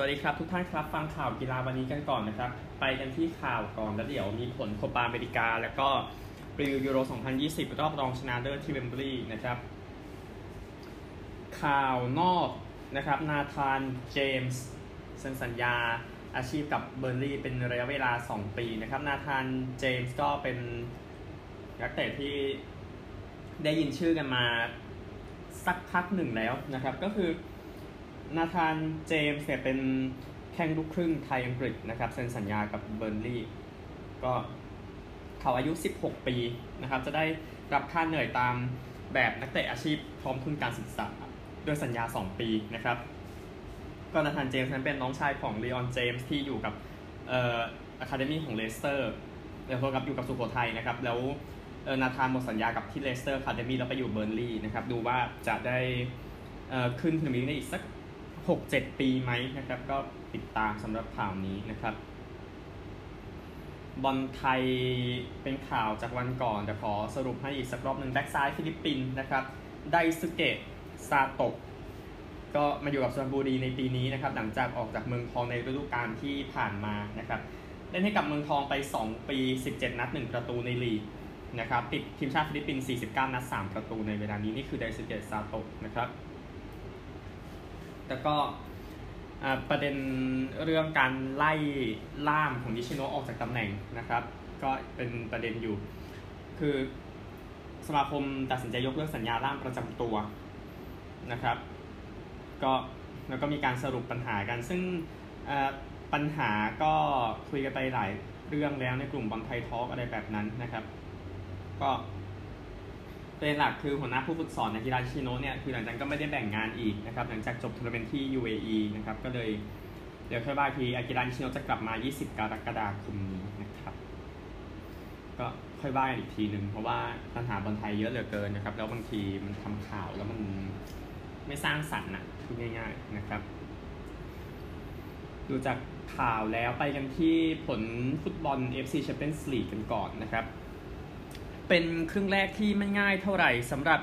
วัสดีครับทุกท่านครับฟังข่าวกีฬาวันนี้กันก่อนนะครับ ไปกันที่ข่าวก่อนแล้วเดี๋ยวมีผลโคปาอเมริกา แล้วก็ปรีวิวยูโร 2020 รอบรองชนะเลิศที่เวมบลีย์นะครับ ข่าวนอกนะครับ นาธานเจมส์เซ็นสัญญาอาชีพกับเบอร์ลี่เป็นระยะเวลา 2 ปีนะครับ นาธานเจมส์ก็เป็นนักเตะที่ได้ยินชื่อกันมาสักพักหนึ่งแล้วนะครับ ก็คือ นาธานเจมส์เนี่ยเป็นแข้งลูกครึ่งไทยอังกฤษนะครับเซ็นสัญญากับเบิร์นลีย์ก็เขาอายุ 16 ปีนะครับจะได้รับค่าเหนื่อยตามแบบนักเตะอาชีพพร้อมทุนการศึกษาด้วยสัญญา 2 ปีนะครับก็นาธานเจมส์นั้นเป็นน้องชายของเลออนเจมส์ที่อยู่กับเอ่อ academy ของเลสเตอร์แล้วก็กับอยู่กับสุโขทัยนะครับแล้วเออนาธานหมดสัญญากับที่เลสเตอร์ academy แล้วไปอยู่เบิร์นลีย์นะครับดูว่าจะได้เอ่อขึ้นพรีเมียร์ลีกได้อีกสัก 6-7 ปีไหมนะครับ ก็ติดตามสำหรับข่าวนี้นะครับบอลไทยเป็นข่าวจากวันก่อน แต่ขอสรุปให้อีกสักรอบหนึ่งแบ็กซ้ายฟิลิปปินส์นะครับไดซึเกะซาโตะก็มาอยู่กับสุพรรณบุรีในปีนี้นะครับหลังจากออกจากเมืองทองในฤดูกาลที่ผ่านมานะครับเล่นให้กับเมืองทองไป 2 ปี 17 นัด 1 ประตูในลีกนะครับติดทีมชาติฟิลิปปินส์49 นัด 3 ประตูในเวลานี้นี่คือไดซึเกะซาโตะนะครับ แต่ก็ประเด็นเรื่องการไล่ล่ามของนิชิโนออกจากตำแหน่งนะครับ ก็เป็นประเด็นอยู่ คือสมาคมตัดสินใจยกเลิกสัญญาล่ามประจำตัวนะครับ ก็แล้วก็มีการสรุปปัญหากัน ซึ่งปัญหาก็คุยกันไปหลายเรื่องแล้วในกลุ่มบอลไทยทอล์กอะไรแบบนั้นนะครับ ก็ ประเด็นหลักคือหัวหน้าผู้ฝึกสอนอากิระ นิชิโนะเนี่ยคือหลังจากก็ไม่ได้แบ่งงานอีกนะครับหลังจากจบทัวร์นาเมนต์ที่ UAE นะครับก็เลยเดี๋ยวค่อยว่าทีอากิระนิชิโนะจะกลับมา 20 กรกฎาคมนี้นะครับ ก็ค่อยว่ากันอีกทีหนึ่งเพราะว่าปัญหาบอลไทยเยอะเหลือเกินนะครับ แล้วบางทีมันทำข่าวแล้วมันไม่สร้างสรรค์นะพูดง่ายๆนะครับ ดูจากข่าวแล้วไปกันที่ผลฟุตบอล FC Champions League กันก่อนนะครับ เป็นครึ่งแรกที่ไม่ง่ายเท่าไหร่สำหรับ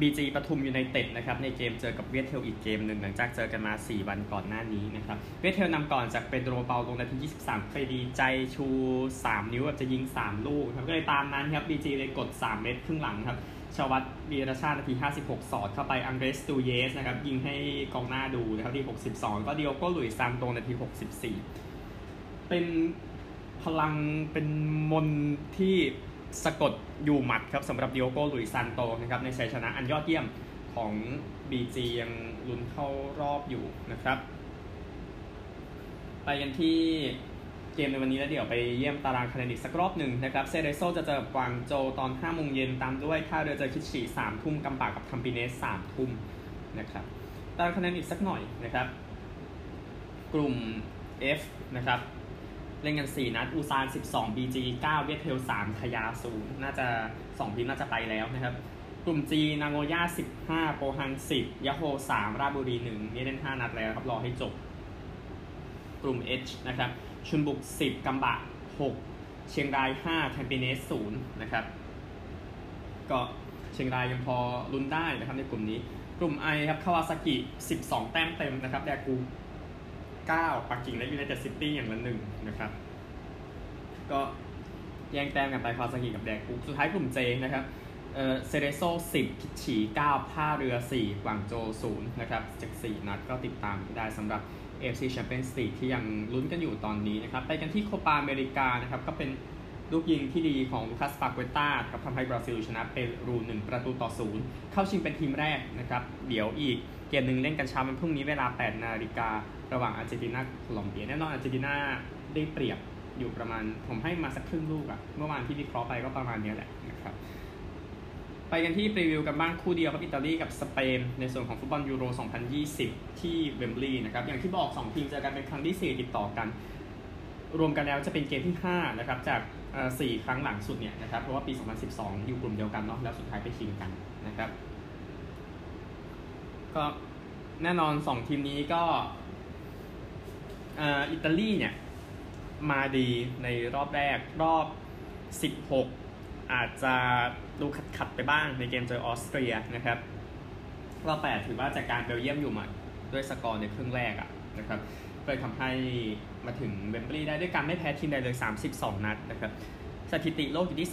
BG ปทุมยูไนเต็ดนะครับในเกมเจอกับเวทเทลอีกเกมหนึ่งหลังจากเจอกันมา 4 วันก่อนหน้านี้นะครับเวทเทลนำก่อนจากเปโดรเปาลงนาที 23 ไปดีใจชู 3 นิ้วแบบจะยิง 3 ลูกครับก็เลยตามนั้นครับ BG เลยกด 3 เม็ดครึ่งหลังครับชวัตวีรชาตินาที 56 สอดเข้าไปอังเรสตูเยสนะครับยิงให้กองหน้าดูนะครับที่ 62 ก็เดียวก็หลุยซามตรงนาที 64 เป็นพลังเป็นมนที่ สะกดอยู่หมัดครับสำหรับดิโอโกลุยซานโตนะครับในชัยชนะอันยอดเยี่ยมของ BG ยังลุ้นเข้ารอบอยู่นะครับ ไปกันที่เกมในวันนี้แล้วเดี๋ยวไปเยี่ยมตารางคะแนนอีกสักรอบหนึ่งนะครับเซเรโซจะเจอกวางโจตอน5โมงเย็นตามด้วยท่าเรือเจอคิชิ3ทุ่มกำปากกับคัมปิเนส3ทุ่มนะครับตารางคะแนนอีกสักหน่อยนะครับ กลุ่ม F นะครับ เล่นกัน 4 นัด อูซาน 12 BG 9 เวทเทล3ขยาศูนน่าจะ 2 ทีมน่าจะไปแล้วนะครับ กลุ่ม G นางโอย่า 15 โปฮัง10ยาโฮ 3 ราบุรี 1 นี่เล่น 5 นัดแล้วครับ รอให้จบ กลุ่ม H นะครับ ชุนบุก 10 กัมบะ 6 เชียงราย 5 แทมเปเนส 0 นะครับ ก็เชียงรายยังพอลุ้นได้นะครับในกลุ่มนี้ กลุ่ม I ครับ คาวาซากิ 12 แต้มเต็มนะครับ แดกู 9ปักกิ่งและยูไนเต็ดซิตี้อย่างละหนึ่งนะครับ ก็แย่งแต้มกันไปคาวาซากิกับแดกกุกสุดท้ายกลุ่ม J นะครับเออเซเรโซ10คิตฉี9ท่าเรือ 4 กวางโจ0นะครับจาก 4 นัดก็ติดตามได้สำหรับ AFC Champions League ที่ยังลุ้นกันอยู่ตอนนี้นะครับ ไปกันที่โคปาอเมริกานะครับ ก็เป็นลูกยิงที่ดีของลูคัสปาเกต้าครับทำให้บราซิลชนะเปรู1ประตูต่อ0เข้าชิงเป็นทีมแรกนะครับ เดี๋ยวอีกเกมหนึ่งเล่นกันเช้าวันพรุ่งนี้เวลา 8 นาฬิกา ระหว่างอาร์เจนตินาโคลอมเบียแน่นอนอาร์เจนตินาได้เปรียบอยู่ประมาณผมให้มาสักครึ่งลูกอะเมื่อวานที่วิเคราะห์ไปก็ประมาณนี้แหละนะครับไปกันที่รีวิวกันบ้างคู่เดียวครับอิตาลีกับสเปน ในส่วนของฟุตบอลยูโร 2020 ที่เวมบลีย์นะครับอย่างที่บอก 2 ทีมเจอกันเป็นครั้งที่ 4 ติดต่อกัน รวมกันแล้วจะเป็นเกมที่ 5 นะครับ จากสี่ครั้งหลังสุดเนี่ยนะครับเพราะว่าปี 2012 อยู่กลุ่มเดียวกันเนาะแล้วสุดท้ายไปชิงกันนะครับ ก็แน่นอน 2 ทีมนี้ก็ อิตาลีเนี่ยมาดีในรอบแรกรอบ 16 อาจจะดูขัดขัดไปบ้างในเกมเจอออสเตรียนะครับรอบ8ถือว่าจัดการเบลเยียมอยู่มือด้วยสกอร์ในครึ่งแรกอะนะครับก็เลยทำให้มาถึงเวมบลีย์ได้ด้วยการไม่แพ้ทีมใดเลย 32 นัดนะครับสถิติโลกอยู่ที่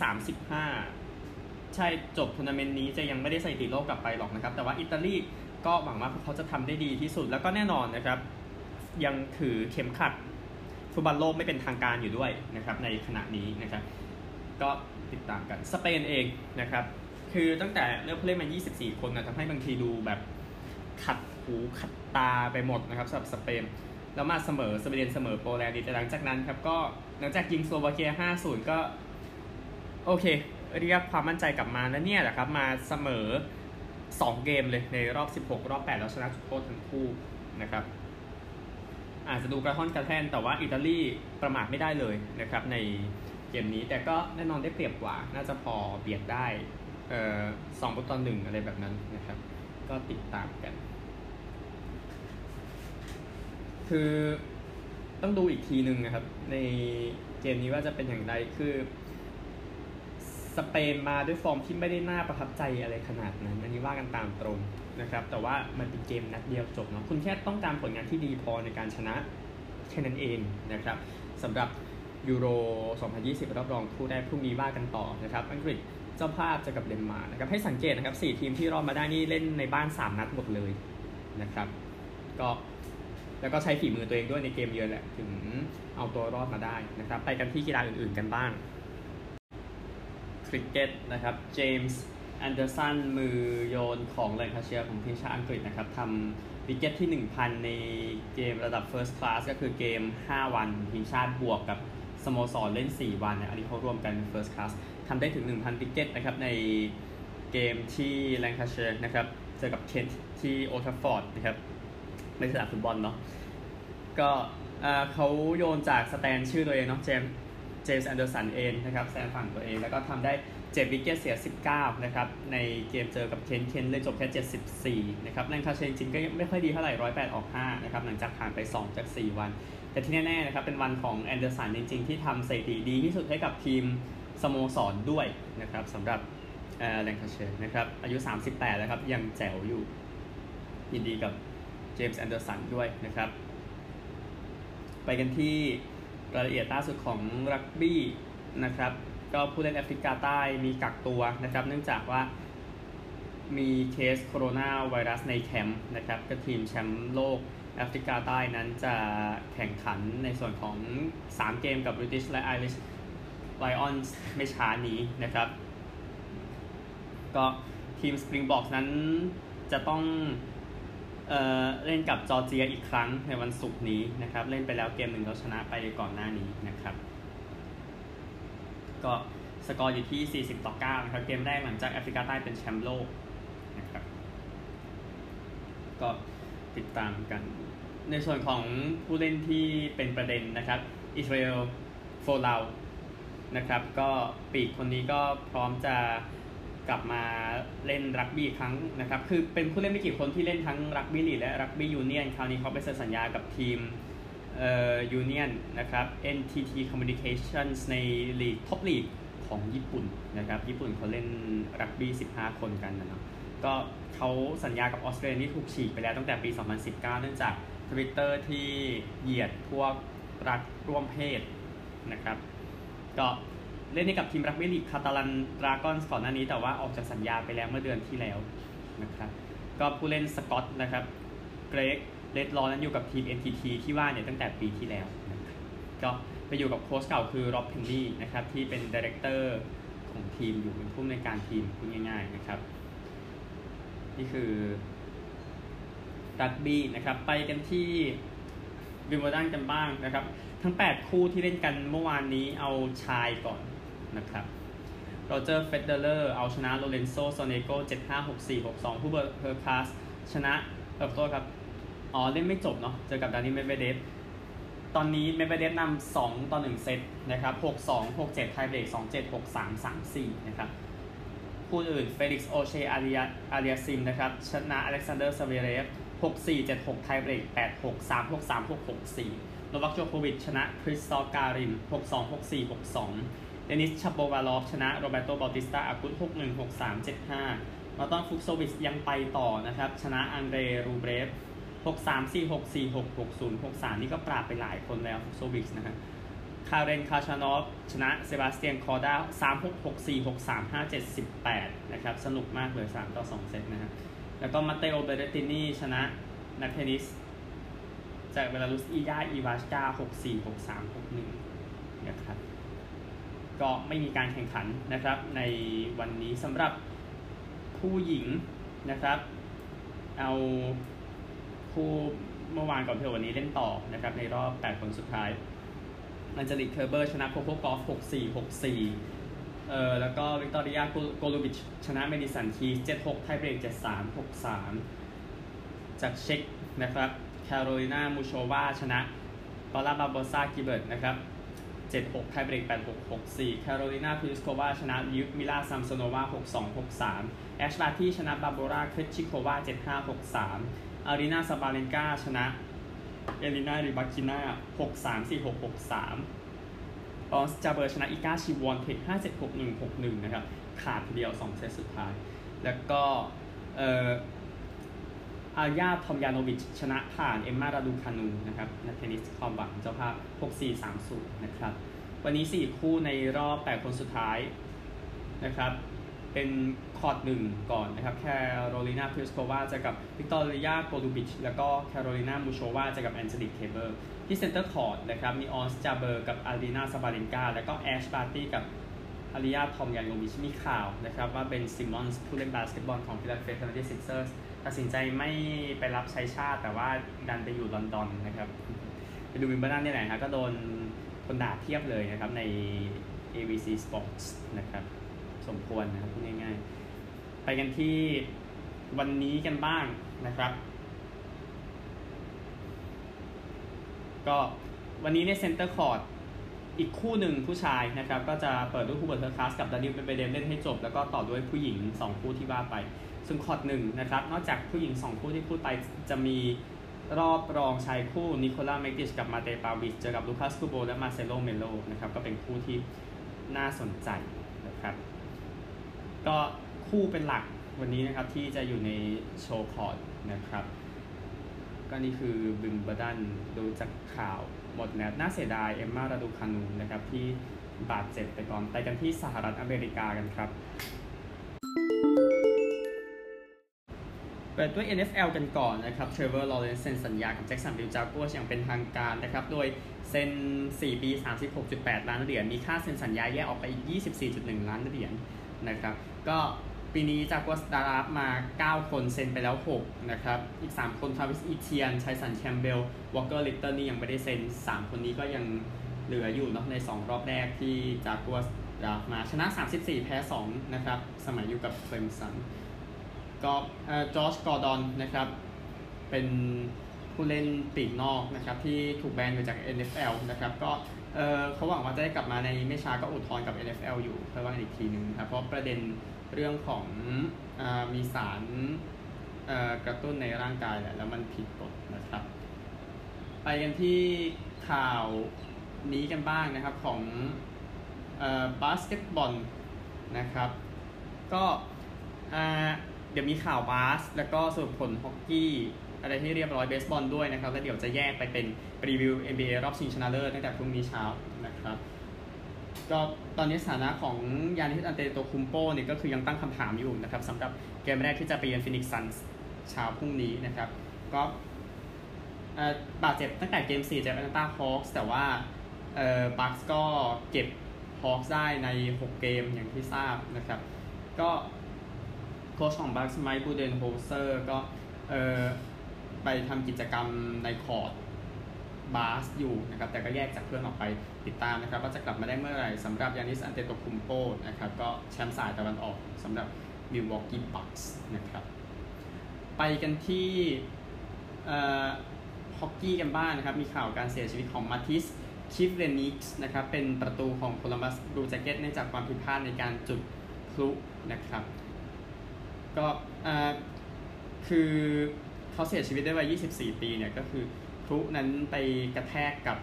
35 ใช่จบทัวร์นาเมนต์นี้จะยังไม่ได้สถิติโลกกลับไปหรอกนะครับ แต่ว่าอิตาลีก็หวังว่าเขาจะทำได้ดีที่สุดแล้วก็แน่นอนนะครับ ยังถือเข็มขัดฟุตบอลโลกไม่เป็นทางการอยู่ด้วยนะครับในขณะนี้นะครับก็ติดตามกันสเปนเองนะครับคือตั้งแต่เลือกผู้เล่นมา 24 คนนะทำให้บางทีดูแบบขัดหูขัดตาไปหมดนะครับสำหรับสเปนแล้วมาเสมอสวีเดนเสมอโปแลนด์แต่หลังจากนั้นครับก็หลังจากยิงโลวาเกีย 5-0 ก็โอเค เรียกความมั่นใจกลับมาแล้วเนี่ยแหละครับมาเสมอ 2 เกมเลยในรอบ 16 รอบ 8 แล้วชนะจุดโทษทั้งคู่นะครับ อาจจะดูกระท่อนกระแท่นแต่ว่าอิตาลีประมาทไม่ได้เลยนะครับในเกมนี้แต่ก็แน่นอนได้เปรียบกว่า น่าจะพอเบียดได้เอ่อสองประตูหนึ่งอะไรแบบนั้นนะครับ ก็ติดตามกัน คือต้องดูอีกทีหนึ่งนะครับ ในเกมนี้ว่าจะเป็นอย่างไรคือสเปนมาด้วยฟอร์มที่ไม่ได้น่าประทับใจอะไรขนาดนั้น อันนี้ว่ากันตามตรง นะครับแต่ว่ามันเป็นเกมนัดเดียวจบเนาะคุณแค่ต้องการผลงานที่ดีพอในการชนะแค่นั้นเองนะครับสำหรับยูโร 2020 รอบรองคู่ได้พรุ่งนี้ว่ากันต่อนะครับอังกฤษเจ้าภาพเจอกับเดนมาร์กนะครับให้สังเกตนะครับ4ทีมที่รอดมาได้นี่เล่นในบ้าน 3 นัดหมดเลยนะครับก็แล้วก็ใช้ฝีมือตัวเองด้วยในเกมเยือนแหละถึงเอาตัวรอดมาได้นะครับไปกันที่กีฬาอื่นๆกันบ้างคริกเก็ตนะครับเจมส์ แอนเดอร์สันมือโยนของแลงคาเชียร์ของทีมชาติอังกฤษนะครับทำวิกเก็ตที่ 1,000 ในเกมระดับ First Class ก็คือเกม 5 วันทีมชาติบวกกับสโมสรเล่น 4 วันนะอันนี้เขารวมกัน First Class ทำได้ถึง 1,000 วิกเก็ตนะครับในเกมที่แลงคาเชียร์นะครับเจอกับเคนต์ที่โอลด์แทรฟฟอร์ดนะครับในสนามฟุตบอลเนาะก็เขาโยนจาก stand ชื่อตัวเองเนาะเจมส์เจมส์แอนเดอร์สันเองนะครับ stand ฝั่งตัวเองแล้วก็ทำได้ เจ็ดวิกเก็ตเสีย 19 นะครับ ในเกมเจอกับเคนต์เคนต์เลยจบแค่ 74 นะครับแลงคาเชียร์จริงก็ไม่ค่อยดีเท่าไหร่ 108 ออก 5 นะครับ หลังจากผ่านไป 2 จาก 4 วัน แต่ที่แน่ๆนะครับ เป็นวันของแอนเดอร์สันจริง ๆ ที่ทำสถิติดีที่สุดให้กับทีมสโมสรด้วยนะครับสำหรับแลงคาเชียร์นะครับ อายุ 38 แล้วครับ ยังแจ๋วอยู่ ยินดีกับเจมส์แอนเดอร์สันด้วยนะครับ ไปกันที่รายละเอียดล่าสุดของรักบี้นะครับ ก็ผู้เล่นแอฟริกาใต้มีกักตัวนะครับ เนื่องจากว่ามีเคสโคโรนาไวรัสในแคมป์นะครับก็ทีมแชมป์โลกแอฟริกาใต้นั้นจะแข่งขันในส่วนของ 3 เกมกับ British และ Irish Lions ไม่ช้านี้นะครับ ก็ทีม Springboks นั้นจะต้องเอ่อเล่นกับจอร์เจียอีกครั้งในวันศุกร์นี้นะครับ เล่นไปแล้วเกมหนึ่งเขาชนะไปก่อนหน้านี้นะครับ ก็สกอร์อยู่ที่ 40 ต่อ 9 นะครับ เกมแรกหลังจากแอฟริกาใต้เป็นแชมป์โลกนะครับก็ติดตามกัน ในส่วนของผู้เล่นที่เป็นประเด็นนะครับอิสราเอลโฟลาวนะครับก็ปีกคนนี้ก็พร้อมจะกลับมาเล่นรักบี้อีกครั้งนะครับ คือเป็นผู้เล่นไม่กี่คนที่เล่นทั้งรักบี้ลีกและรักบี้ยูเนียน คราวนี้เขาไปเซ็นสัญญากับทีม เอ่อยูเนียนนะครับ NTT Communications ในลีก Top League ของญี่ปุ่นนะครับ ญี่ปุ่นเขาเล่นรักบี้ 15 คนกันนะเนาะก็เขาสัญญากับออสเตรเลียที่ถูกฉีกไปแล้วตั้งแต่ปี 2019 เนื่องจาก Twitter ที่เหยียดพวกรักร่วมเพศนะครับ ก็เล่นให้กับทีมรักบี้ลีกคาตาลันดราก้อนก่อนหน้านี้แต่ว่าออกจากสัญญาไปแล้วเมื่อเดือนที่แล้วนะครับ ก็ผู้เล่นสกอตนะครับเกรก เลดลอนั้นอยู่กับทีม NTT ที่ว่าเนี่ยตั้งแต่ปีที่แล้วนะครับก็ไปอยู่กับโค้ชเก่าคือร็อบเพนนี่นะครับที่เป็น director ของทีมอยู่เป็นผู้อำนวยการทีมพูดง่ายๆนะครับ นี่คือรักบี้นะครับไปกันที่วิมเบิลดันกันบ้างนะครับ ทั้ง 8 คู่ที่เล่นกันเมื่อวานนี้เอาชายก่อนนะครับโรเจอร์เฟเดอเรอร์ชนะโลเรนโซโซเนโก7-5 6-4 6-2 ฮูเบิร์ตฮูร์คาชชนะเออโทษครับ อ๋อเล่นไม่จบเนาะเจอกับดานิลเมดเวเดฟตอนนี้เมดเวเดฟนำ2ต่อ1เซตนะครับ6-2 6-7ไทเบรก2-7 6-3 3-4นะครับคู่อื่นเฟลิกซ์โอเชอาริยาอาริยาซิมนะครับชนะอเล็กซานเดอร์ซาเวเรฟ6-4 7-6ไทเบรก8-6 3-6 3-6 6-4โนวัคโจโควิชชนะคริสตอการิน6-2 6-4 6-2เดนิสชาโบวาลอฟชนะโรเบโตบอติสตาอากุต6-1 6-3 7-5มาร์ตอนฟุคโซวิชยังไปต่อนะครับ ชนะอังเดรรูเบรฟ 6-3 4-6 4-6 6-0 6-3 นี่ก็ปราบไปหลายคนแล้วโซวิชนะฮะคาเรนคาชานอฟชนะเซบาสเตียนคอร์ด้า3-6 6-4 6-3 5-7 18 นะครับ สนุกมากเลย 3 ต่อ 2 เซตนะฮะแล้วก็มาเตโอเบเรตินีชนะนักเทนนิส จากเบลารุสอียาอีวาชกา6-4 6-3 6-1 นะครับ ก็ไม่มีการแข่งขันนะครับ ในวันนี้สำหรับผู้หญิงนะครับ เอา คู่เมื่อวานก่อนเพื่อวันนี้เล่นต่อนะครับในรอบ 8 คนสุดท้ายอันเจลิกเคอร์เบอร์ชนะโคโค่กอฟฟ์6-4 6-4 เอ่อแล้วก็วิกตอริยาโกลูบิชชนะเมดิสันคีย์ส7-6 ไทเบรก 7-3 6-3 จากเช็กนะครับแคโรไลนามูโชวาชนะเปาลาบาโดซากิเบิร์ตนะครับ7-6 ไทเบรก 8-6 6-4 แคโรไลนาพิสโควาชนะลุดมิลาซัมโซโนวา6-2 6-3 แอชบาร์ตี้ชนะบาร์โบราเครจซิโควา7-5 6-3 อารีนาซาบาเลนกาชนะเอลินาริบาคิน่า6-3 4-6 6-3ออนส์จาเบอร์ชนะอิก้าชวิออนเทค5-7 6-1 6-1นะครับ ขาดเดียว2เซตสุดท้าย แล้วก็เอ่อไอล่าทอมยาโนวิชชนะผ่านเอ็มมาราดูคานูนะครับนักเทนนิสความหวังเจ้าภาพ 6-4-3-0 นะครับ วันนี้ 4 คู่ในรอบ 8 คนสุดท้ายนะครับ เป็นคอร์ตหนึ่งก่อนนะครับ แคโรลินาพิสโควาจะกับวิกตอริยาโกลูบิช แล้วก็แคโรลินามูโชวาจะกับแอนเจลิกเคเบอร์ ที่ Centre Court นะครับ มีออนส์จาเบอร์กับอารีนาซาบาเลนกา แล้วก็แอชบาร์ตี้กับอาริยาทอมยานโยมิช มีข่าวนะครับ ว่าเบนซิมมอนส์ผู้เล่นบาสเกตบอลของฟิลาเดลเฟียเซเวนตี้ซิกเซอร์สตัดสินใจไม่ไปรับใช้ชาติ แต่ว่าดันไปอยู่ลอนดอนนะครับ ไปดูวิมเบิลดันนี่แหละครับก็โดนคนด่าเทียบเลยนะครับใน ABC Sports นะครับ สมควรนะครับพูดง่ายๆ ไปกันที่วันนี้กันบ้างนะครับ ก็วันนี้ใน Centre Court อีกคู่หนึ่งผู้ชายนะครับ ก็จะเปิดด้วยคู่เบิร์ตเทอร์คลาสกับดานิลเมดเวเดฟเล่นให้จบ แล้วก็ต่อด้วยผู้หญิง 2 คู่ที่ว่าไป ซึ่งคอร์ตหนึ่งนะครับ นอกจากผู้หญิง 2 คู่ที่พูดไปจะมีรอบรองชายคู่นิโคล่าเมคติชกับมาเตปาวิชเจอกับลูคัสคูบ็อตและมาเซโลเมโลนะครับ ก็เป็นคู่ที่น่าสนใจนะครับ ก็คู่เป็นหลักวันนี้นะครับที่จะอยู่ใน show courtนะครับ ก็นี่คือวิมเบิลดันดูจากข่าวหมดแล้วน่าเสียดายเอมมาราดูคานูนะครับที่บาดเจ็บไปก่อนไปกันที่สหรัฐอเมริกากันครับเปิดด้วย NFL กันก่อนนะครับเทรเวอร์ลอเรนซ์เซ็นสัญญากับแจ็คสันวิลล์จากัวร์อย่างเป็นทางการนะครับ โดยเซ็น 4 ปี 36.8 ล้านเหรียญ มีค่าเซ็นสัญญาแยกออกไปอีก24.1 ล้านเหรียญนะครับ ก็ปีนี้จากัวร์ draft มา 9 คนเซ็นไปแล้ว 6 นะครับ อีก 3 คนทราวิสอีเทียนไทสันแคมป์เบลล์วอลเกอร์ลิตเติ้ลนี่ยังไม่ได้เซ็น 3 คนนี้ก็ยังเหลืออยู่เนาะใน 2 รอบแรกที่จากัวร์ draft มาชนะ 34 แพ้ 2 นะครับ สมัยอยู่กับเคลมสันก็จอร์จกอร์ดอนนะครับ เป็นผู้เล่นปีกนอกนะครับ ที่ถูกแบนไปจาก NFL นะครับก็ เเขาหวังว่าจะได้กลับมาในไม่ช้าก็อุทธรณ์กับ NFL อยู่เพื่อว่าอีกทีหนึ่งครับเพราะประเด็นเรื่องของอมีสารกระตุ้นในร่างกายแหละแล้วมันผิดกฎนะครับ ไปกันที่ข่าวนี้กันบ้างนะครับของบาสเกตบอลนะครับ ก็เดี๋ยวมีข่าวบาส แล้วก็สรุปผลฮอกกี้ อะไรที่เรียบร้อยเบสบอลด้วยนะครับ แล้วเดี๋ยวจะแยกไปเป็น พรีวิว NBA รอบชิงชนะเลิศตั้งแต่พรุ่งนี้เช้านะครับก็ตอนนี้สถานะของยานิสอันเตโตคุมโปเนี่ยก็คือยังตั้งคำถามอยู่นะครับสำหรับเกมแรกที่จะไปเยือนฟินิกซ์ซันส์เช้าพรุ่งนี้นะครับ ก็บาดเจ็บตั้งแต่เกม 4 จากแอตแลนตาฮอคส์แต่ว่าเอ่อบัคส์ก็เก็บฮอคส์ได้ใน 6 เกมอย่างที่ทราบนะครับ ก็โค้ชของบัคส์ไมค์บูเดนโฮเซอร์ก็เอ่อไปทำกิจกรรมในคอร์ตบาสอยู่นะครับแต่ก็แยกจากเพื่อนออกไปติดตามนะครับว่าจะกลับมาได้เมื่อไหร่สำหรับยานิสอันเตโตคุมโปนะครับก็แชมป์สายตะวันออกสำหรับมิลวอกกี้บัคส์นะครับไปกันที่ฮอกกี้กันบ้างนะครับ มีข่าวการเสียชีวิตของมาทิสคิฟเลนิกส์นะครับ เป็นประตูของโคลัมบัสบลูแจ็คเก็ตเนื่องจากความผิดพลาดในการจุดพลุนะครับ ก็คือเขาเสียชีวิตได้วัย 24 ปีเนี่ย ก็คือ ลุนั้นไปกระแทกกับ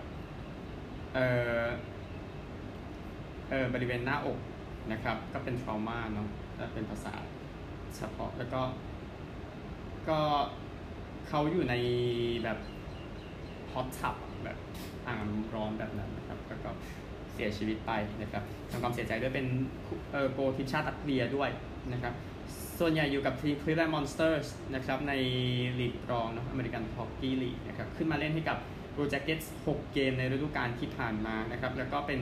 เออเออบริเวณหน้าอกนะครับ ก็เป็นทรมาเนาะเป็นภาษาเฉพาะแล้วก็ ก็เขาอยู่ในแบบฮอตทับแบบอ่างร้อนแบบนั้นนะครับแล้วก็เสียชีวิตไปนะครับทำความเสียใจด้วยเป็นเออโกลทีมชาติลัตเวียด้วยนะครับ ส่วนใหญ่อยู่กับทีม Cleveland Monsters นะครับในลีกรองนะอเมริกันฮอกกี้ลีกนะครับขึ้นมาเล่นให้กับ Blue Jackets 6 เกมในฤดูกาลที่ผ่านมานะครับแล้วก็เป็น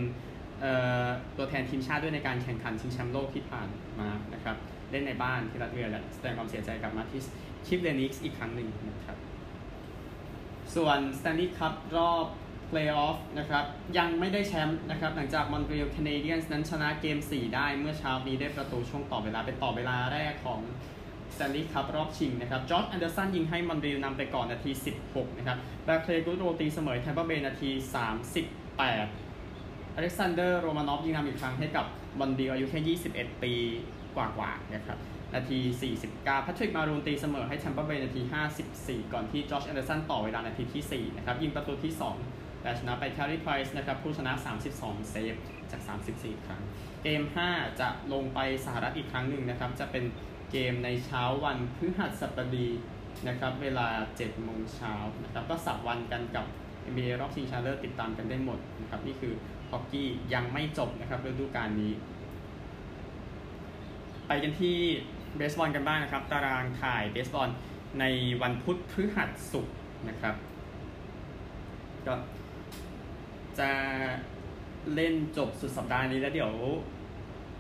ตัวแทนทีมชาติด้วยในการแข่งขันชิงแชมป์โลกที่ผ่านมานะครับเล่นในบ้านที่ลัตเวียและแสดงความเสียใจกับมาทิสคิฟเลนิกส์อีกครั้งหนึ่งนะครับส่วน Stanley Cup รอบ Playoff นะครับยังไม่ได้แชมป์นะครับหลังจาก Montreal Canadiens นั้นชนะเกม 4 ได้เมื่อเช้านี้ได้ประตูช่วงต่อเวลา เป็นต่อเวลาแรกของ Stanley Cup รอบชิงนะครับจอร์จแอนเดอร์สันยิงให้มอนทรีออลนำไปก่อนนาที 16 นะครับบาร์เคลย์กูโดรตีเสมอแทมเปอร์เบย์นาที 38อเล็กซานเดอร์โรมานอฟยิงนำอีกครั้งให้กับมอนทรีออลอายุแค่ 21 ปีกว่าๆนะครับนาที 49แพทริกมารูนตีเสมอให้แชมเปอร์เบย์นาที 54 ก่อนที่จอร์จแอนเดอร์สันต่อเวลานาทีที่ 4 นะครับ ยิงประตูที่ 2 แต่ชนะไปแครี่ไพรซ์นะครับผู้ชนะ 32 เซฟจาก 34 ครั้ง เกม 5 จะลงไปสหรัฐอีกครั้งหนึ่งนะครับ จะเป็นเกมในเช้าวันพฤหัสบดีนะครับ เวลา 7 โมงเช้านะครับ ก็สลับวันกันกับ NBA รอบชิงชนะเลิศติดตามกันได้หมดนะครับ นี่คือฮอกกี้ยังไม่จบนะครับฤดูกาลนี้ ไปกันที่เบสบอลกันบ้างนะครับ ตารางถ่ายเบสบอลในวันพุธพฤหัสศุกร์นะครับ ก็ จะเล่นจบสุดสัปดาห์นี้แล้วเดี๋ยว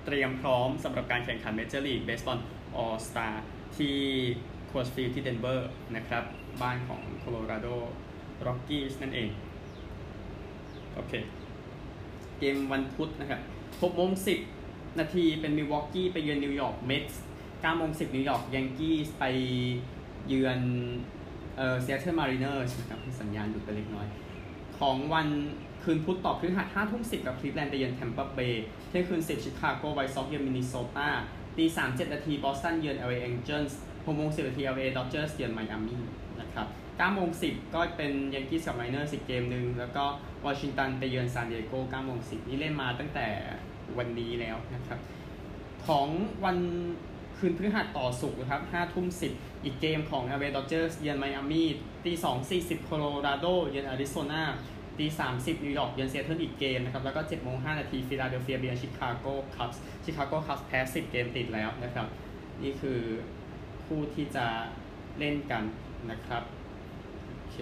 เตรียมพร้อมสำหรับการแข่งขัน Major League Baseball All-Star ที่ Coors Field ที่เดนเวอร์นะครับ บ้านของโคโลราโดร็อกกี้ส์นั่นเอง โอเค เกมวันพุธนะครับ6โมง10นาทีเป็นมิลวอกกี้ไปเยือนนิวยอร์กเมทส์9โมง10นิวยอร์กแยงกี้ไปเยือนเอ่อเซียเทิลมารีเนอร์นะครับสัญญาณหยุดไปเล็กน้อย ของวัน คืนพุธต่อพฤหัส5ทุ่ม10กับคลิฟแลนด์ไปเยือนแทมเปอร์เบย์เที่ยงคืน10ชิคาโกไวท์ซ็อกเยือนมินนิโซตาตี3 7นาทีบอสตันเยือน LA Angels 6โมง10นาที LA Dodgers เยือนไมอามี่นะครับ9โมง10ก็เป็นแยงกี้กับมารีเนอร์สอีกเกมหนึ่งแล้วก็วอชิงตันไปเยือนซานดิเอโก9โมง10นี่เล่นมาตั้งแต่วันนี้แล้วนะครับของวันคืนพฤหัสต่อศุกร์นะครับ5ทุ่ม10อีกเกมของ LA Dodgers เยือนไมอามี่ตี2 40โคโลราโดเยือนอาริโซนา ตี30นิวยอร์กเยือนเซียเทิลอีกเกมนะครับ แล้วก็7โมง5นาทีฟิลาเดลเฟียเยือนชิคาโกคัพส์ชิคาโกคัพส์แพ้10 เกมติดแล้วนะครับ นี่คือคู่ที่จะเล่นกันนะครับโอเค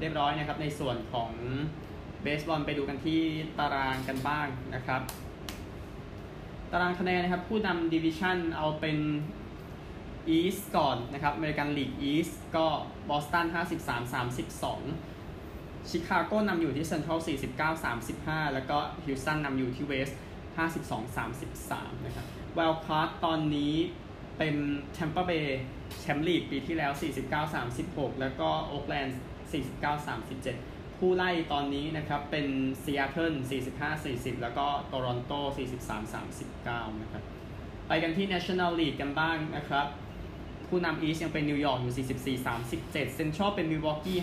เรียบร้อยนะครับในส่วนของเบสบอลไปดูกันที่ตารางกันบ้างนะครับ ตารางคะแนนนะครับ ผู้นำดิวิชันเอาเป็น East ก่อนนะครับ American League East ก็บอสตัน53-32 ชิคาโกนำอยู่ที่เซ็นทรัล49-35 แล้วก็ฮิวสตันนำอยู่ที่ West 52-33 นะครับWild Card ตอนนี้เป็นแชมเปอร์เบย์แชมป์ลีกปีที่แล้ว 49-36 แล้วก็โอ๊กแลนด์49-37 ผู้ไล่ตอนนี้นะครับเป็นซีแอตเทิล45-40 แล้วก็โตรอนโต 43-39 นะครับ ไปกันที่ National League กันบ้างนะครับ ผู้นำ East ยังเป็นนิวยอร์กอยู่ 44-37 เซนทรัลเป็นมิลวอกกี้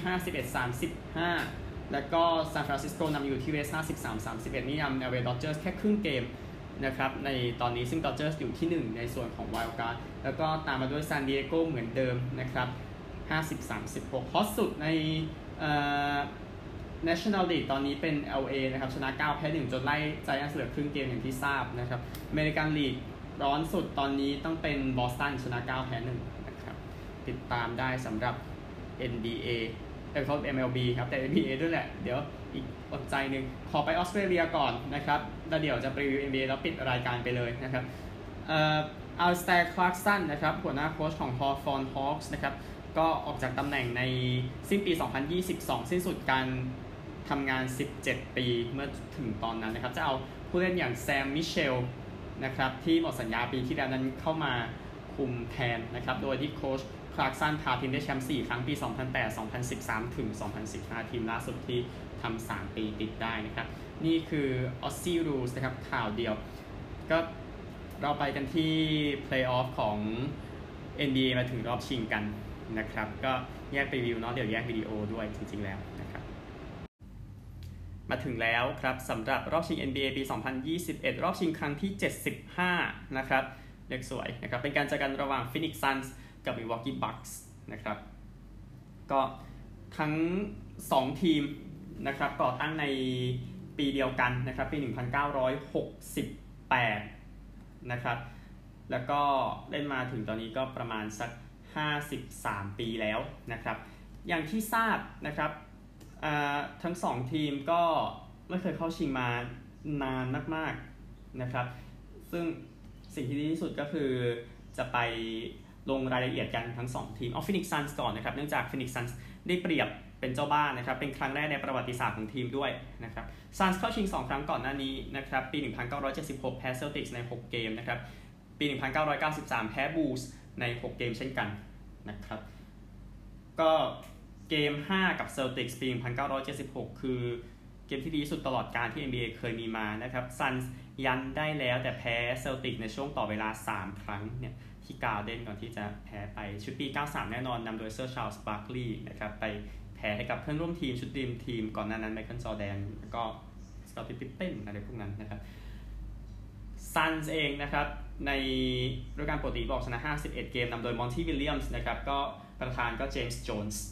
51-35 แล้วก็ซานฟรานซิสโกนำอยู่ที่ West 53-31 นี่นำ LA ดอดเจอร์สแค่ครึ่งเกมนะครับในตอนนี้ซึ่งดอดเจอร์สอยู่ที่ 1 ในส่วนของ Wild Card แล้วก็ตามมาด้วยซานดิเอโกเหมือนเดิมนะครับ 50-36ฮอตสุดในเอ่อ National League ตอนนี้เป็น LA นะครับ ชนะ 9 แพ้ 1 จนไล่ไจแอนต์เหลือครึ่งเกมอย่างที่ทราบนะครับอเม ร้อนสุดตอนนี้ต้องเป็นบอสตันชนะ9แพ้1นะครับ ติดตามได้สำหรับ NBA เออเขา MLB ครับ แต่ NBA ด้วยแหละ เดี๋ยวอีกอดใจหนึ่งขอไปออสเตรเลียก่อนนะครับแล้วเดี๋ยวจะรีวิว NBA แล้วปิดรายการไปเลยนะครับเอ่ออลาสแตร์คลาร์กสันนะครับหัวหน้าโค้ชของ Hawthorne Hawks นะครับก็ออกจากตำแหน่งในสิ้นปี 2022 สิ้นสุดการทำงาน 17 ปีเมื่อถึงตอนนั้นนะครับ จะเอาผู้เล่นอย่างแซมมิเชล นะครับที่หมดสัญญาปีที่แล้วนั้นเข้ามาคุมแทนนะครับโดยที่โค้ชคลาร์กสันพาทีมได้แชมป์4ครั้งปี 2008 2013 ถึง 2015 ทีมล่าสุดที่ทำ3 ปีติดได้นะครับ นี่คือ Aussie Rules นะครับข่าวเดียว ก็เราไปกันที่ Playoff ของ NBA มาถึงรอบชิงกันนะครับ ก็แยกรีวิวเนาะเดี๋ยวแยกวิดีโอด้วยจริงๆแล้วนะครับ มาถึงแล้วครับสำหรับรอบชิง NBA ปี 2021 รอบชิงครั้งที่ 75 นะครับเล็กสวยนะครับ เป็นการเจอกันระหว่าง Phoenix Suns กับ Milwaukee Bucks นะครับ ก็ทั้ง 2 ทีมนะครับก่อตั้งในปีเดียวกันนะครับ ปี 1968 นะครับ แล้วก็เล่นมาถึงตอนนี้ก็ประมาณสัก 53 ปีแล้วนะครับ อย่างที่ทราบนะครับ ทั้ง2ทีมก็ไม่เคยเข้าชิงมานานมากๆนะครับ ซึ่งสิ่งที่ดีที่สุดก็คือจะไปลงรายละเอียดกันทั้ง 2 ทีมเอาฟีนิกซ์ซันส์ก่อนนะครับ เนื่องจากฟีนิกซ์ซันส์ได้เปรียบเป็นเจ้าบ้านนะครับ เป็นครั้งแรกในประวัติศาสตร์ของทีมด้วยนะครับซันส์เข้าชิง 2 ครั้งก่อนหน้านี้นะครับ ปี 1976 แพ้เซลติกส์ใน 6 เกมนะครับ ปี 1993 แพ้บูลส์ใน 6 เกมเช่นกันนะครับ ก็ เกม 5 กับเซลติกส์ปี 1976 คือเกมที่ดีสุดตลอดกาลที่ NBA เคยมีมานะครับซันส์ยันได้แล้วแต่แพ้เซลติกส์ในช่วงต่อเวลา 3 ครั้งเนี่ยที่ Garden ก่อนที่จะแพ้ไปชุดปี 93 แน่นอนนำโดยเซอร์ชาลส์บาร์คลีย์นะครับไปแพ้ให้กับเพื่อนร่วมทีมชุดทีมทีมก่อนหน้านั้นไมเคิลจอร์แดนแล้วก็สก็อตตี้พิพเพนอะไรพวกนั้นนะครับซันส์เองนะครับในฤดูกาลปกติบอกชนะ 51 เกมนำโดยมอนตี้วิลเลียมส์นะครับก็ประธานก็เจมส์โจนส์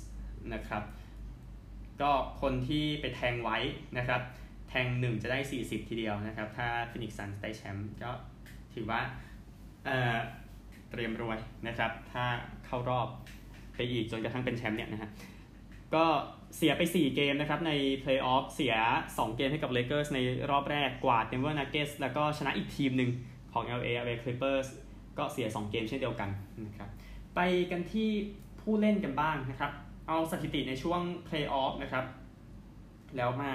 นะครับ ก็คนที่ไปแทงไว้นะครับ แทงหนึ่งจะได้ 40 ทีเดียวนะครับ ถ้าฟีนิกซ์ซันส์ได้แชมป์ก็ถือว่าเตรียมรวยนะครับ ถ้าเข้ารอบไปอีกจนกระทั่งเป็นแชมป์เนี่ยนะฮะก็เสียไป 4 เกมนะครับในเพลย์ออฟเสีย 2 เกมให้กับเลเกอร์สในรอบแรกกวาดเดนเวอร์นักเก็ตส์แล้วก็ชนะอีกทีมหนึ่งของ LA LA Clippers ก็เสีย 2 เกมเช่นเดียวกันนะครับไปกันที่ผู้เล่นกันบ้างนะครับ เอาสถิติในช่วงเพลย์ออฟนะครับ แล้วมา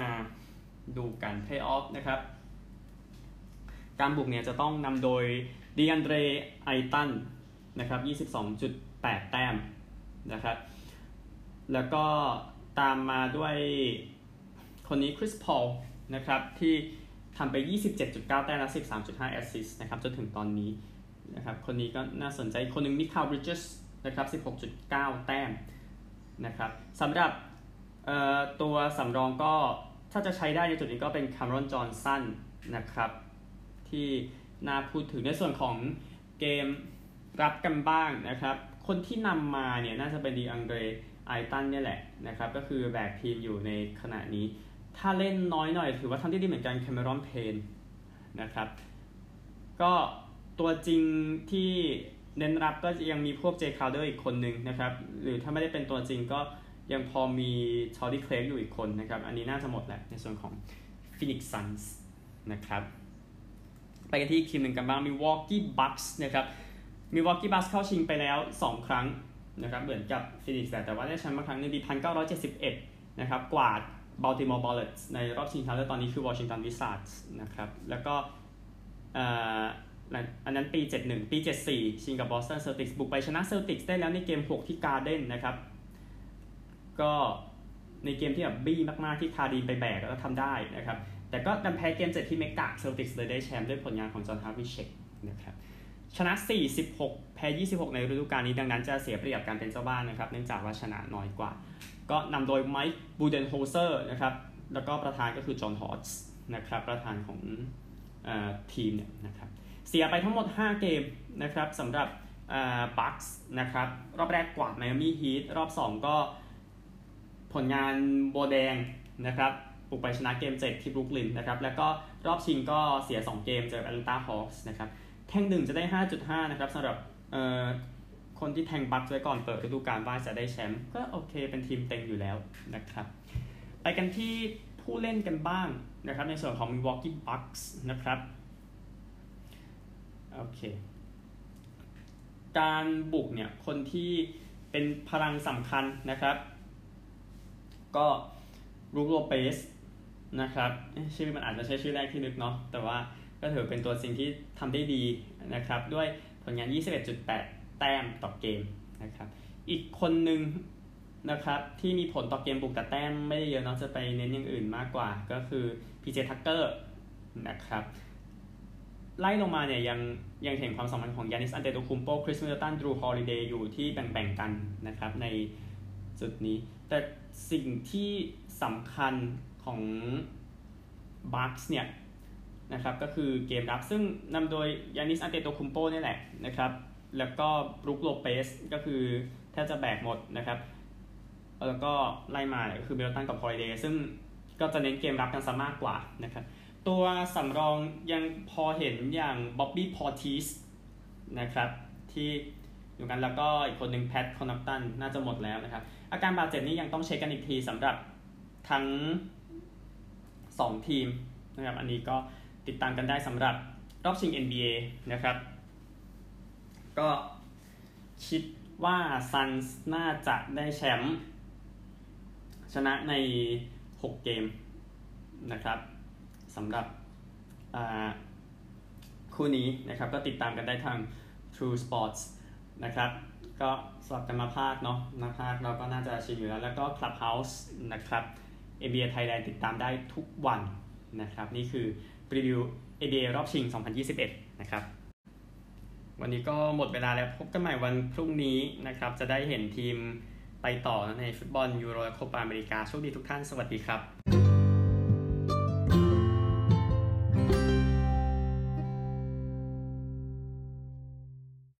ดูกันเพลย์ออฟนะครับ การบุกเนี่ยจะต้องนำโดยดีอันเดรเอย์ตันนะครับ 22.8 แต้มนะครับ แล้วก็ตามมาด้วยคนนี้คริสพอลนะครับ ที่ทำไป 27.9 แต้มและ 13.5 แอสซิสต์นะครับ จนถึงตอนนี้นะครับ คนนี้ก็น่าสนใจคนหนึ่งมิคาลบริดเจสนะครับ 16.9 แต้ม นะครับสำหรับตัวสำรองก็ถ้าจะใช้ได้ในจุดนี้ก็เป็นคาเมรอนจอห์นสันนะครับ ที่น่าพูดถึงในส่วนของเกมรับกันบ้างนะครับ คนที่นำมาเนี่ยน่าจะเป็นดีอันเดรเอย์ตันเนี่ยแหละนะครับ ก็คือแบกทีมอยู่ในขณะนี้ ถ้าเล่นน้อยหน่อยถือว่าทำได้ดีเหมือนกันคาเมรอนเพย์นนะครับ ก็ตัวจริงที่ เน้นรับก็ยังมีพวกเจคราวเดอร์อีกคนนึงนะครับ หรือถ้าไม่ได้เป็นตัวจริงก็ยังพอมีทอร์รีย์เคร็กอยู่อีกคนนะครับ อันนี้น่าจะหมดแหละในส่วนของ Phoenix Suns นะครับ ไปกันที่ทีมหนึ่งกันบ้าง Milwaukee Bucks นะครับ Milwaukee Bucks เข้าชิงไปแล้ว 2 ครั้งนะครับ เหมือนกับ Phoenix แต่ว่าได้แชมป์มาครั้งนึงปี 1971 นะครับ กวาด Baltimore Bullets ในรอบชิงชนะเลิศตอนนี้คือ Washington Wizards นะครับ แล้วก็ อันนั้นปี 71 ปี 74 ชิงกับ Boston Celtics บุกไปชนะ Celtics ได้แล้วในเกม 6 ที่ Garden นนะครับ ก็ในเกมที่แบบบี้มากๆที่คาดีนไปแบกแล้วทำได้นะครับ แต่ก็ดันแพ้เกมเจ็ดที่เมกาเซลติกส์เลยได้แชมป์ด้วยผลงานของจอห์นฮาร์วิเชกนะครับชนะ 46 แพ้ 26 ในฤดูกาลนี้ดังนั้นจะเสียเปรียบการเป็นเจ้าบ้านนะครับ เนื่องจากว่าชนะน้อยกว่า ก็นำโดยไมค์บูเดนโฮเซอร์นะครับ แล้วก็ประธานก็คือจอห์นฮอตส์นะครับ ประธานของอทีมเนี่ยนะครับ สียไปทั้งหมด 5 เกมนะครับสำหรับบัคส์นะครับรอบแรกกวาดไมอามี่ฮีทรอบ 2 ก็ผลงานโบแดงนะครับปลุกไปชนะเกมเจ็ดที่บรุกลินนะครับแล้วก็รอบชิงก็เสีย 2 เกมเจอแอตแลนตาฮอคส์นะครับแท่งหนึ่งจะได้ 5.5 นะครับสำหรับคนที่แทงบัคไว้ก่อนเปิดฤดูกาลว่าจะได้แชมป์ก็โอเคเป็นทีมเต็งอยู่แล้วนะครับไปกันที่ผู้เล่นกันบ้างนะครับในส่วนของ Milwaukee Bucks นะครับ โอเค การบุกเนี่ยคนที่เป็นพลังสำคัญนะครับ ก็รูปโลเปสนะครับชื่อมันอาจจะใช่ชื่อแรกที่นึกเนาะแต่ว่าก็ถือเป็นตัวสิ่งที่ทำได้ดีนะครับ ด้วยผลงาน 21.8 แต้มต่อเกมนะครับ อีกคนหนึ่งนะครับที่มีผลต่อเกมบุกแต่แต้มไม่ได้เยอะเนาะจะไปเน้นอย่างอื่นมากกว่าก็คือพีเจทักเกอร์นะครับ ไล่ลงมาเนี่ยยังยังเห็นความสำคัญของยานิสอันเตโตคุมโปคริสมิดเดิลตันดรูฮอลิเดย์อยู่ที่แบ่งๆกันนะครับในจุดนี้ แต่สิ่งที่สำคัญของบัคส์เนี่ยนะครับก็คือเกมรับซึ่งนำโดยยานิสอันเตโตคุมโปนี่แหละนะครับแล้วก็บรูคโลเปซก็คือแทบจะแบกหมดนะครับ แล้วก็ไล่มาเนี่ยก็คือมิดเดิลตันกับฮอลิเดย์ซึ่งก็จะเน้นเกมรับกันซะมากกว่านะครับ ตัวสำรองยังพอเห็นอย่างบ๊อบบี้พอร์ทิสนะครับที่อยู่กันแล้วก็อีกคนหนึ่งแพทคอนนอตันน่าจะหมดแล้วนะครับ อาการบาดเจ็บนี้ยังต้องเช็คกันอีกทีสำหรับทั้ง 2 ทีมนะครับอันนี้ก็ติดตามกันได้สำหรับรอบชิง NBA นะครับ ก็คิดว่าซันส์น่าจะได้แชมป์ชนะใน 6 เกมนะครับ สำหรับคู่นี้นะครับก็ติดตามกันได้ทาง True Sports นะครับก็สลับกันมาพากเนาะมาพากเราก็น่าจะชินอยู่แล้ว แล้วก็ Clubhouse นะครับ NBA Thailand ติดตามได้ทุกวันนะครับ นี่คือรีวิว NBA รอบชิง 2021 นะครับ วันนี้ก็หมดเวลาแล้วพบกันใหม่วันพรุ่งนี้นะครับ จะได้เห็นทีมไปต่อในฟุตบอลยูโรและโคปาอเมริกาโชคดีทุกท่าน สวัสดีครับ